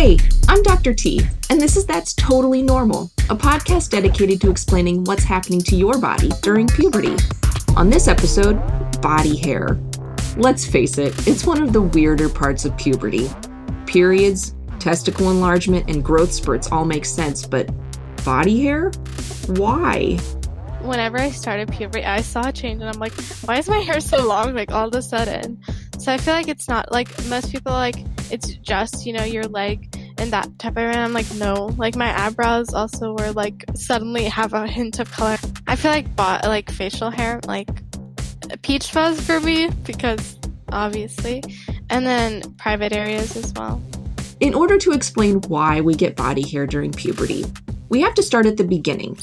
Hey, I'm Dr. T, and this is That's Totally Normal, a podcast dedicated to explaining what's happening to your body during puberty. On this episode, body hair. Let's face it, it's one of the weirder parts of puberty. Periods, testicle enlargement, and growth spurts all make sense, but body hair? Why? Whenever I started puberty, I saw a change and I'm like, why is my hair so long, like all of a sudden? So I feel like it's not like most people like it's just, you know, your leg and that type of and I'm like, no. Like my eyebrows also were like suddenly have a hint of color. I feel like bought like facial hair, like peach fuzz for me because obviously. And then private areas as well. In order to explain why we get body hair during puberty, we have to start at the beginning.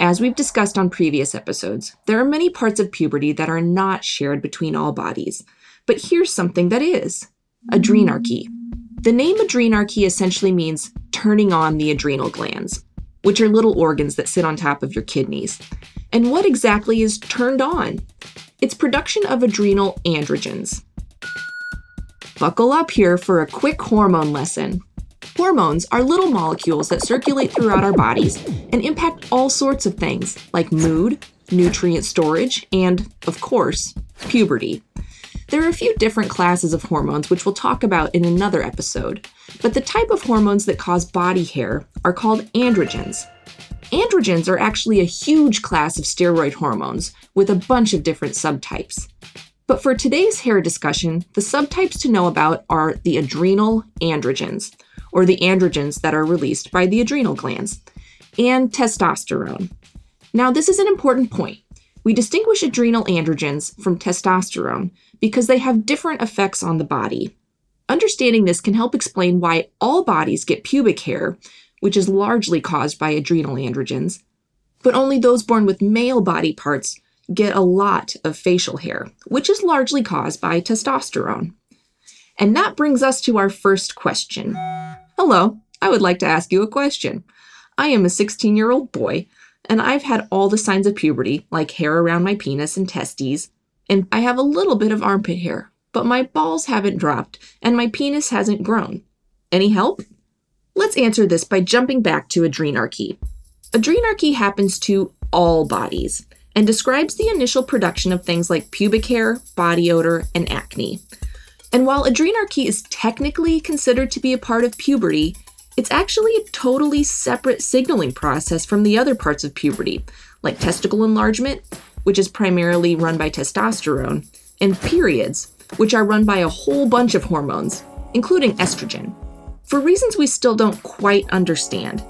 As we've discussed on previous episodes, there are many parts of puberty that are not shared between all bodies. But here's something that is adrenarche. The name adrenarche essentially means turning on the adrenal glands, which are little organs that sit on top of your kidneys. And what exactly is turned on? It's production of adrenal androgens. Buckle up here for a quick hormone lesson. Hormones are little molecules that circulate throughout our bodies and impact all sorts of things like mood, nutrient storage, and, of course, puberty. There are a few different classes of hormones, which we'll talk about in another episode, but the type of hormones that cause body hair are called androgens. Androgens are actually a huge class of steroid hormones with a bunch of different subtypes. But for today's hair discussion, the subtypes to know about are the adrenal androgens, or the androgens that are released by the adrenal glands, and testosterone. Now, this is an important point. We distinguish adrenal androgens from testosterone because they have different effects on the body. Understanding this can help explain why all bodies get pubic hair, which is largely caused by adrenal androgens, but only those born with male body parts get a lot of facial hair, which is largely caused by testosterone. And that brings us to our first question. Hello, I would like to ask you a question. I am a 16 year old boy and I've had all the signs of puberty, like hair around my penis and testes, and I have a little bit of armpit hair, but my balls haven't dropped and my penis hasn't grown. Any help? Let's answer this by jumping back to adrenarche. Adrenarche happens to all bodies and describes the initial production of things like pubic hair, body odor, and acne. And while adrenarche is technically considered to be a part of puberty, it's actually a totally separate signaling process from the other parts of puberty, like testicle enlargement, which is primarily run by testosterone, and periods, which are run by a whole bunch of hormones, including estrogen. For reasons we still don't quite understand,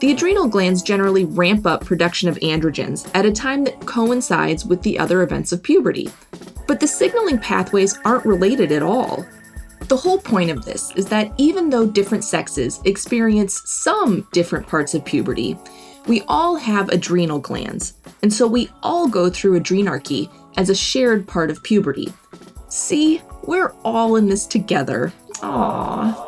the adrenal glands generally ramp up production of androgens at a time that coincides with the other events of puberty. But the signaling pathways aren't related at all. The whole point of this is that even though different sexes experience some different parts of puberty, we all have adrenal glands, and so we all go through adrenarche as a shared part of puberty. See, we're all in this together. Aww.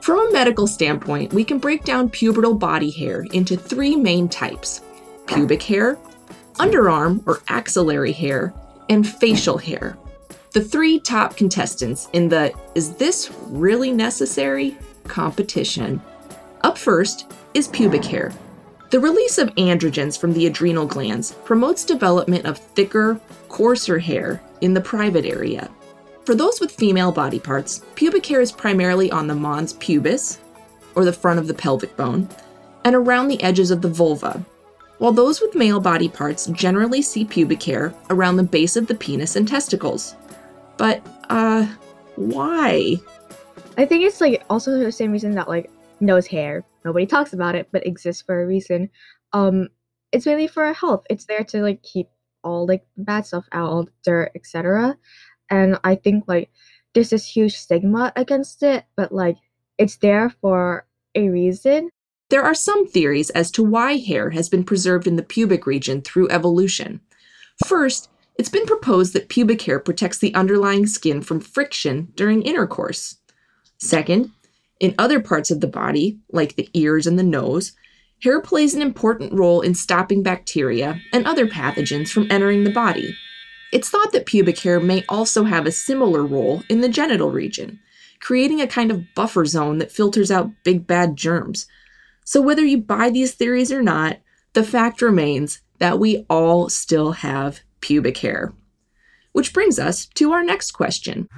From a medical standpoint, we can break down pubertal body hair into three main types pubic hair, underarm or axillary hair, and facial hair. The three top contestants in the Is This Really Necessary? competition. Up first is pubic hair. The release of androgens from the adrenal glands promotes development of thicker, coarser hair in the private area. For those with female body parts, pubic hair is primarily on the mons pubis, or the front of the pelvic bone, and around the edges of the vulva, while those with male body parts generally see pubic hair around the base of the penis and testicles. But, uh, why? I think it's like also the same reason that like nose hair, nobody talks about it, but exists for a reason. Um, it's mainly for our health. It's there to like keep all like bad stuff out, all dirt, etc. And I think like there's this huge stigma against it, but like it's there for a reason. There are some theories as to why hair has been preserved in the pubic region through evolution. First, it's been proposed that pubic hair protects the underlying skin from friction during intercourse. Second, in other parts of the body, like the ears and the nose, hair plays an important role in stopping bacteria and other pathogens from entering the body. It's thought that pubic hair may also have a similar role in the genital region, creating a kind of buffer zone that filters out big bad germs. So, whether you buy these theories or not, the fact remains that we all still have pubic hair. Which brings us to our next question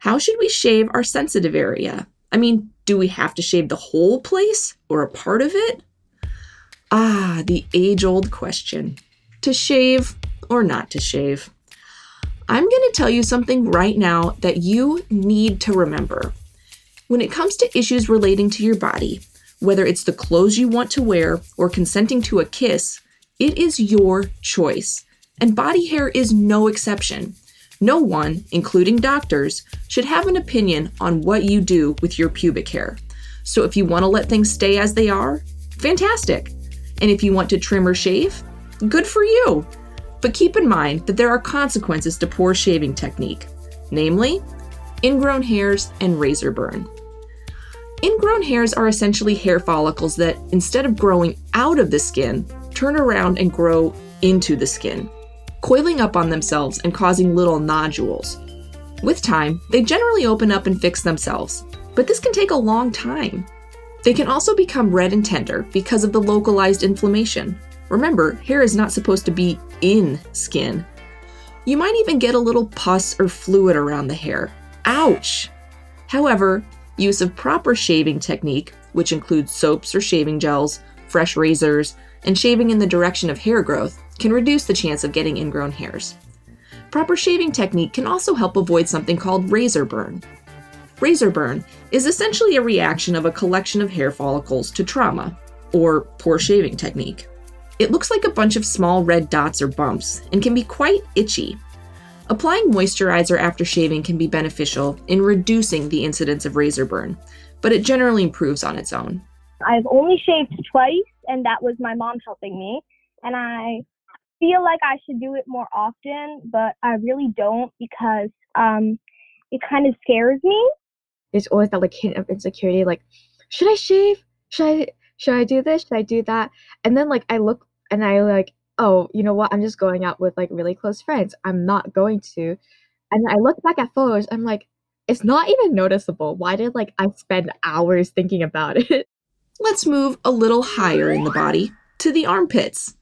How should we shave our sensitive area? I mean, do we have to shave the whole place or a part of it? Ah, the age old question to shave or not to shave. I'm going to tell you something right now that you need to remember. When it comes to issues relating to your body, whether it's the clothes you want to wear or consenting to a kiss, it is your choice. And body hair is no exception. No one, including doctors, should have an opinion on what you do with your pubic hair. So if you want to let things stay as they are, fantastic. And if you want to trim or shave, good for you. But keep in mind that there are consequences to poor shaving technique, namely, ingrown hairs and razor burn. Ingrown hairs are essentially hair follicles that, instead of growing out of the skin, turn around and grow into the skin, coiling up on themselves and causing little nodules. With time, they generally open up and fix themselves, but this can take a long time. They can also become red and tender because of the localized inflammation. Remember, hair is not supposed to be in skin. You might even get a little pus or fluid around the hair. Ouch! However, Use of proper shaving technique, which includes soaps or shaving gels, fresh razors, and shaving in the direction of hair growth, can reduce the chance of getting ingrown hairs. Proper shaving technique can also help avoid something called razor burn. Razor burn is essentially a reaction of a collection of hair follicles to trauma, or poor shaving technique. It looks like a bunch of small red dots or bumps and can be quite itchy, Applying moisturizer after shaving can be beneficial in reducing the incidence of razor burn, but it generally improves on its own. I've only shaved twice, and that was my mom helping me. And I feel like I should do it more often, but I really don't because um, it kind of scares me. There's always that like hint of insecurity, like, should I shave? Should I should I do this? Should I do that? And then like I look and I like oh, you know what? I'm just going out with like really close friends. I'm not going to. And I look back at photos, I'm like, it's not even noticeable. Why did like I spend hours thinking about it? Let's move a little higher in the body to the armpits.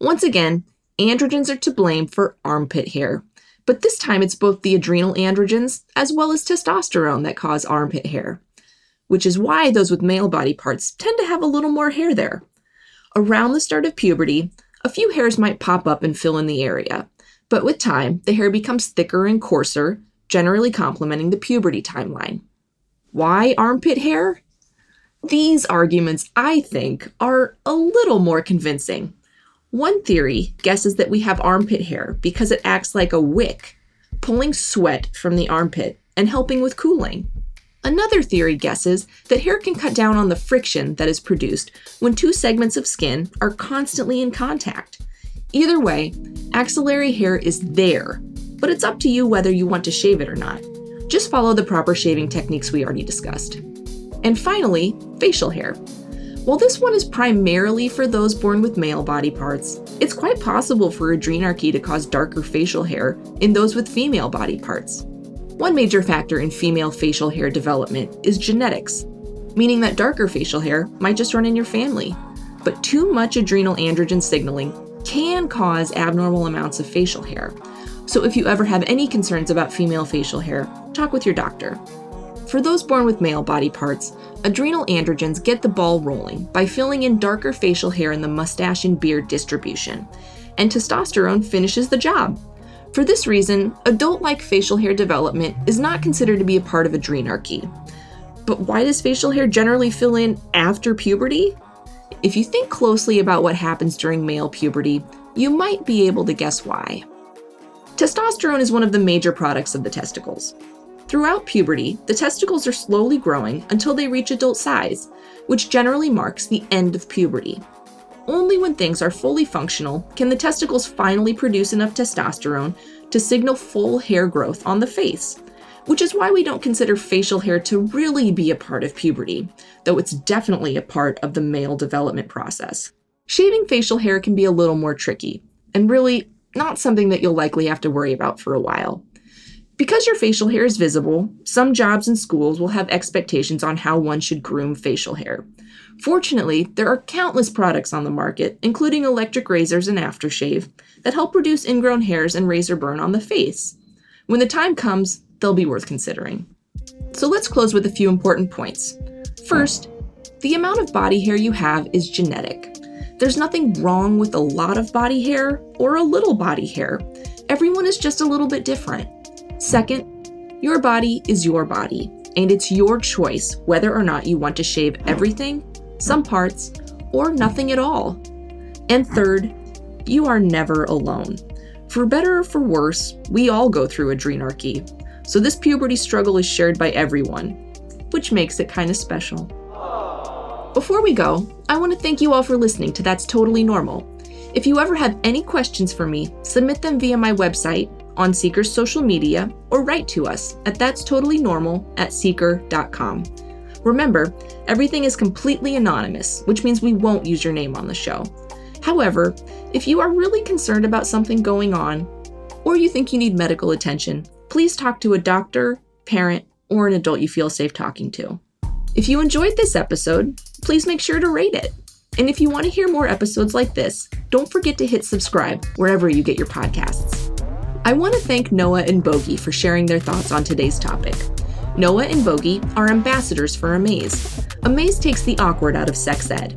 Once again, androgens are to blame for armpit hair, but this time it's both the adrenal androgens as well as testosterone that cause armpit hair, which is why those with male body parts tend to have a little more hair there. Around the start of puberty, a few hairs might pop up and fill in the area, but with time, the hair becomes thicker and coarser, generally complementing the puberty timeline. Why armpit hair? These arguments, I think, are a little more convincing. One theory guesses that we have armpit hair because it acts like a wick, pulling sweat from the armpit and helping with cooling. Another theory guesses that hair can cut down on the friction that is produced when two segments of skin are constantly in contact. Either way, axillary hair is there, but it's up to you whether you want to shave it or not. Just follow the proper shaving techniques we already discussed. And finally, facial hair. While this one is primarily for those born with male body parts, it's quite possible for adrenarche to cause darker facial hair in those with female body parts. One major factor in female facial hair development is genetics, meaning that darker facial hair might just run in your family. But too much adrenal androgen signaling can cause abnormal amounts of facial hair. So if you ever have any concerns about female facial hair, talk with your doctor. For those born with male body parts, adrenal androgens get the ball rolling by filling in darker facial hair in the mustache and beard distribution, and testosterone finishes the job. For this reason, adult like facial hair development is not considered to be a part of adrenarche. But why does facial hair generally fill in after puberty? If you think closely about what happens during male puberty, you might be able to guess why. Testosterone is one of the major products of the testicles. Throughout puberty, the testicles are slowly growing until they reach adult size, which generally marks the end of puberty. Only when things are fully functional can the testicles finally produce enough testosterone to signal full hair growth on the face, which is why we don't consider facial hair to really be a part of puberty, though it's definitely a part of the male development process. Shaving facial hair can be a little more tricky, and really not something that you'll likely have to worry about for a while. Because your facial hair is visible, some jobs and schools will have expectations on how one should groom facial hair. Fortunately, there are countless products on the market, including electric razors and aftershave, that help reduce ingrown hairs and razor burn on the face. When the time comes, they'll be worth considering. So let's close with a few important points. First, the amount of body hair you have is genetic. There's nothing wrong with a lot of body hair or a little body hair. Everyone is just a little bit different. Second, your body is your body, and it's your choice whether or not you want to shave everything, some parts, or nothing at all. And third, you are never alone. For better or for worse, we all go through adrenarche. So this puberty struggle is shared by everyone, which makes it kind of special. Before we go, I want to thank you all for listening to That's Totally Normal. If you ever have any questions for me, submit them via my website, on Seeker's social media, or write to us at that's totally normal at seeker.com. Remember, everything is completely anonymous, which means we won't use your name on the show. However, if you are really concerned about something going on, or you think you need medical attention, please talk to a doctor, parent, or an adult you feel safe talking to. If you enjoyed this episode, please make sure to rate it. And if you want to hear more episodes like this, don't forget to hit subscribe wherever you get your podcasts. I want to thank Noah and Bogey for sharing their thoughts on today's topic. Noah and Bogey are ambassadors for Amaze. Amaze takes the awkward out of sex ed.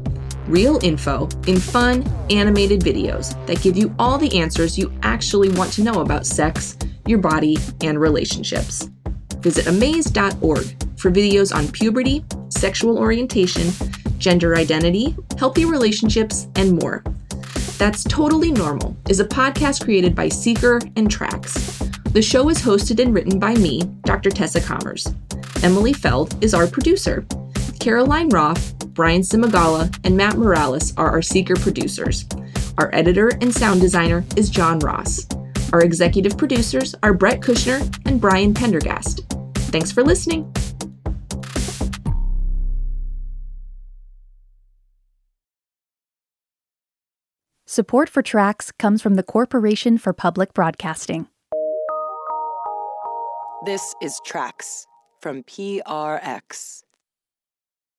Real info in fun, animated videos that give you all the answers you actually want to know about sex, your body, and relationships. Visit amaze.org for videos on puberty, sexual orientation, gender identity, healthy relationships, and more. That's Totally Normal is a podcast created by Seeker and Tracks. The show is hosted and written by me, Dr. Tessa Commerce. Emily Feld is our producer. Caroline Roth, Brian Simagala, and Matt Morales are our Seeker producers. Our editor and sound designer is John Ross. Our executive producers are Brett Kushner and Brian Pendergast. Thanks for listening. Support for tracks comes from the Corporation for Public Broadcasting. This is Tracks from PRX.